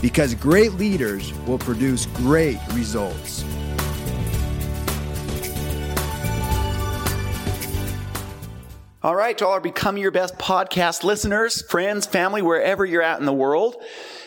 because great leaders will produce great results. All right, to all our Become Your Best podcast listeners, friends, family, wherever you're at in the world,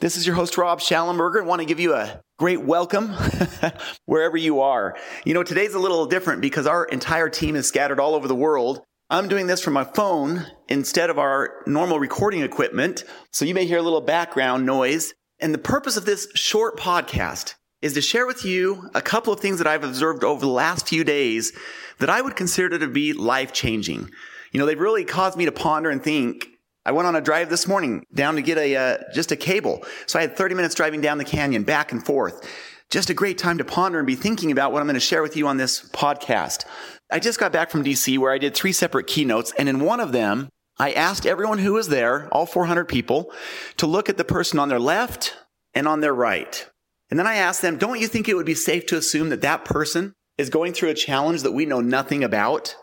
this is your host, Rob Shallenberger, and want to give you a great welcome wherever you are. You know, today's a little different because our entire team is scattered all over the world. I'm doing this from my phone instead of our normal recording equipment, so you may hear a little background noise. And the purpose of this short podcast is to share with you a couple of things that I've observed over the last few days that I would consider to be life changing. You know, they've really caused me to ponder and think. I went on a drive this morning down to get a uh, just a cable. So I had 30 minutes driving down the canyon back and forth. Just a great time to ponder and be thinking about what I'm going to share with you on this podcast. I just got back from DC where I did three separate keynotes and in one of them I asked everyone who was there, all 400 people, to look at the person on their left and on their right. And then I asked them, don't you think it would be safe to assume that that person is going through a challenge that we know nothing about?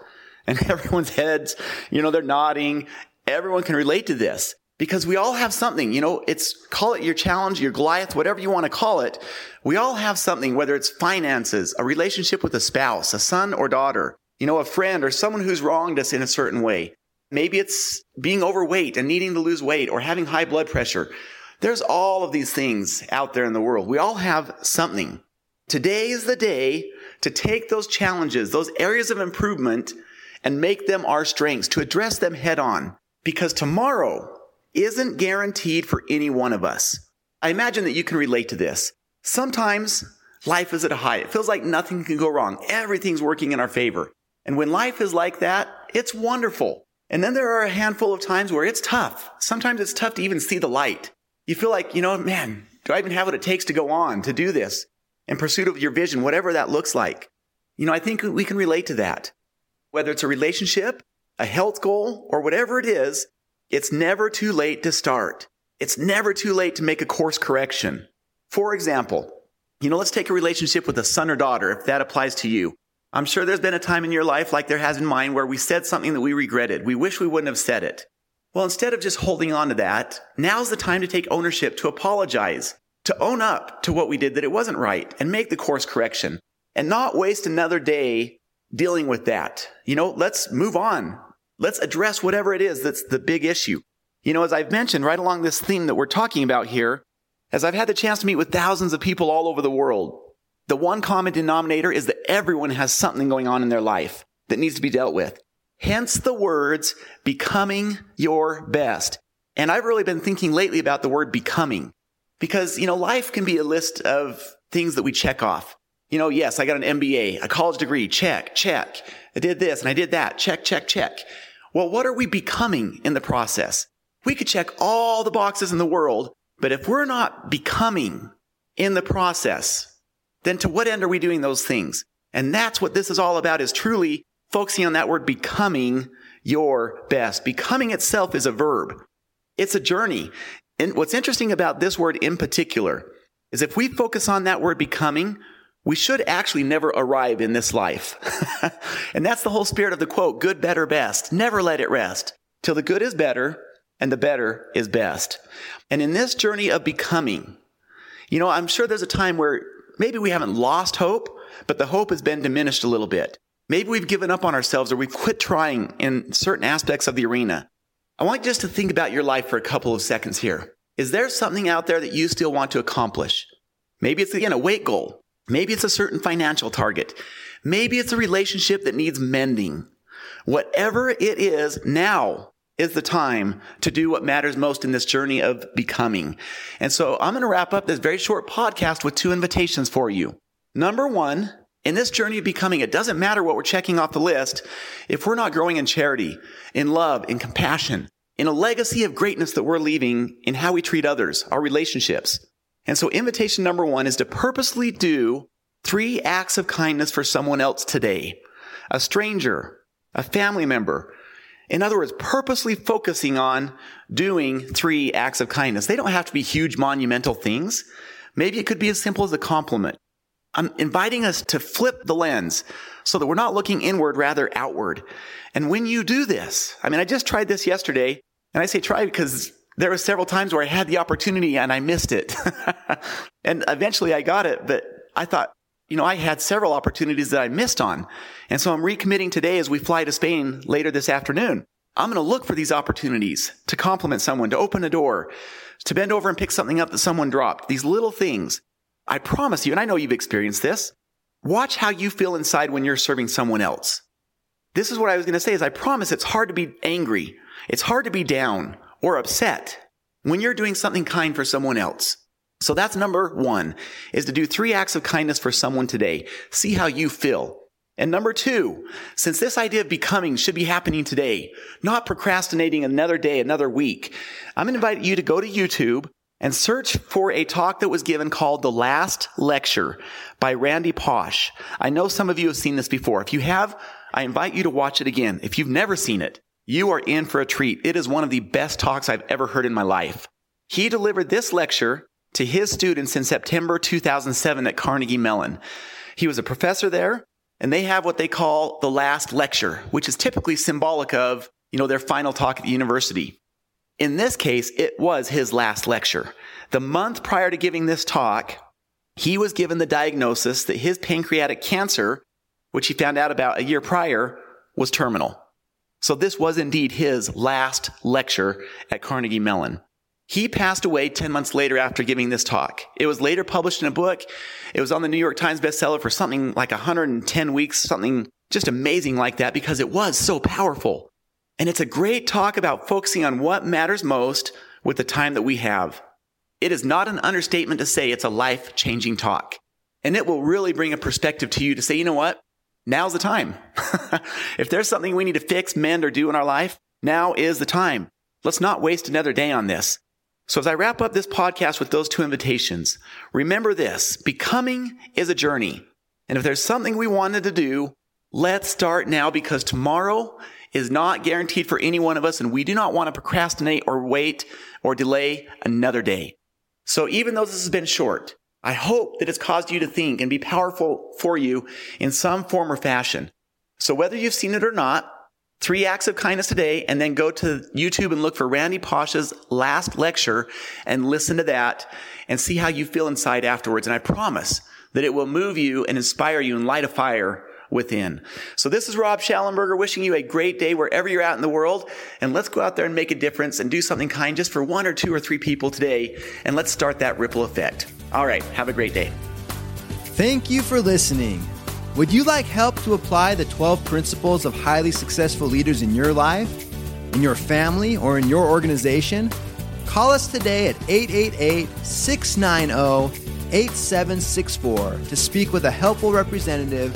and everyone's heads, you know, they're nodding. Everyone can relate to this because we all have something, you know, it's call it your challenge, your Goliath, whatever you want to call it. We all have something, whether it's finances, a relationship with a spouse, a son or daughter, you know, a friend or someone who's wronged us in a certain way. Maybe it's being overweight and needing to lose weight or having high blood pressure. There's all of these things out there in the world. We all have something. Today is the day to take those challenges, those areas of improvement, and make them our strengths, to address them head on. Because tomorrow isn't guaranteed for any one of us. I imagine that you can relate to this. Sometimes life is at a high. It feels like nothing can go wrong. Everything's working in our favor. And when life is like that, it's wonderful. And then there are a handful of times where it's tough. Sometimes it's tough to even see the light. You feel like, you know, man, do I even have what it takes to go on, to do this in pursuit of your vision, whatever that looks like? You know, I think we can relate to that. Whether it's a relationship, a health goal, or whatever it is, it's never too late to start. It's never too late to make a course correction. For example, you know, let's take a relationship with a son or daughter, if that applies to you. I'm sure there's been a time in your life, like there has in mine, where we said something that we regretted. We wish we wouldn't have said it. Well, instead of just holding on to that, now's the time to take ownership, to apologize, to own up to what we did that it wasn't right and make the course correction and not waste another day dealing with that. You know, let's move on. Let's address whatever it is that's the big issue. You know, as I've mentioned right along this theme that we're talking about here, as I've had the chance to meet with thousands of people all over the world, the one common denominator is that everyone has something going on in their life that needs to be dealt with. Hence the words becoming your best. And I've really been thinking lately about the word becoming because, you know, life can be a list of things that we check off. You know, yes, I got an MBA, a college degree, check, check. I did this and I did that, check, check, check. Well, what are we becoming in the process? We could check all the boxes in the world, but if we're not becoming in the process, then to what end are we doing those things? And that's what this is all about is truly focusing on that word becoming your best. Becoming itself is a verb. It's a journey. And what's interesting about this word in particular is if we focus on that word becoming, we should actually never arrive in this life. and that's the whole spirit of the quote, good, better, best. Never let it rest till the good is better and the better is best. And in this journey of becoming, you know, I'm sure there's a time where maybe we haven't lost hope, but the hope has been diminished a little bit. Maybe we've given up on ourselves or we've quit trying in certain aspects of the arena. I want you just to think about your life for a couple of seconds here. Is there something out there that you still want to accomplish? Maybe it's again a weight goal. Maybe it's a certain financial target. Maybe it's a relationship that needs mending. Whatever it is, now is the time to do what matters most in this journey of becoming. And so I'm going to wrap up this very short podcast with two invitations for you. Number one, in this journey of becoming, it doesn't matter what we're checking off the list if we're not growing in charity, in love, in compassion, in a legacy of greatness that we're leaving in how we treat others, our relationships. And so, invitation number one is to purposely do three acts of kindness for someone else today a stranger, a family member. In other words, purposely focusing on doing three acts of kindness. They don't have to be huge, monumental things. Maybe it could be as simple as a compliment. I'm inviting us to flip the lens so that we're not looking inward, rather outward. And when you do this, I mean, I just tried this yesterday and I say try because there were several times where I had the opportunity and I missed it. and eventually I got it, but I thought, you know, I had several opportunities that I missed on. And so I'm recommitting today as we fly to Spain later this afternoon. I'm going to look for these opportunities to compliment someone, to open a door, to bend over and pick something up that someone dropped. These little things. I promise you, and I know you've experienced this. Watch how you feel inside when you're serving someone else. This is what I was going to say is I promise it's hard to be angry. It's hard to be down or upset when you're doing something kind for someone else. So that's number one is to do three acts of kindness for someone today. See how you feel. And number two, since this idea of becoming should be happening today, not procrastinating another day, another week, I'm going to invite you to go to YouTube and search for a talk that was given called The Last Lecture by Randy Pausch. I know some of you have seen this before. If you have, I invite you to watch it again. If you've never seen it, you are in for a treat. It is one of the best talks I've ever heard in my life. He delivered this lecture to his students in September 2007 at Carnegie Mellon. He was a professor there, and they have what they call the last lecture, which is typically symbolic of, you know, their final talk at the university. In this case, it was his last lecture. The month prior to giving this talk, he was given the diagnosis that his pancreatic cancer, which he found out about a year prior, was terminal. So this was indeed his last lecture at Carnegie Mellon. He passed away 10 months later after giving this talk. It was later published in a book. It was on the New York Times bestseller for something like 110 weeks, something just amazing like that because it was so powerful. And it's a great talk about focusing on what matters most with the time that we have. It is not an understatement to say it's a life changing talk. And it will really bring a perspective to you to say, you know what? Now's the time. if there's something we need to fix, mend, or do in our life, now is the time. Let's not waste another day on this. So as I wrap up this podcast with those two invitations, remember this, becoming is a journey. And if there's something we wanted to do, let's start now because tomorrow is not guaranteed for any one of us, and we do not want to procrastinate or wait or delay another day. So even though this has been short, I hope that it's caused you to think and be powerful for you in some form or fashion. So whether you've seen it or not, three acts of kindness today, and then go to YouTube and look for Randy Pausch's last lecture and listen to that and see how you feel inside afterwards. And I promise that it will move you and inspire you and light a fire within. So this is Rob Shallenberger wishing you a great day wherever you're at in the world. And let's go out there and make a difference and do something kind just for one or two or three people today. And let's start that ripple effect. All right. Have a great day. Thank you for listening. Would you like help to apply the 12 principles of highly successful leaders in your life, in your family, or in your organization? Call us today at 888 690 8764 to speak with a helpful representative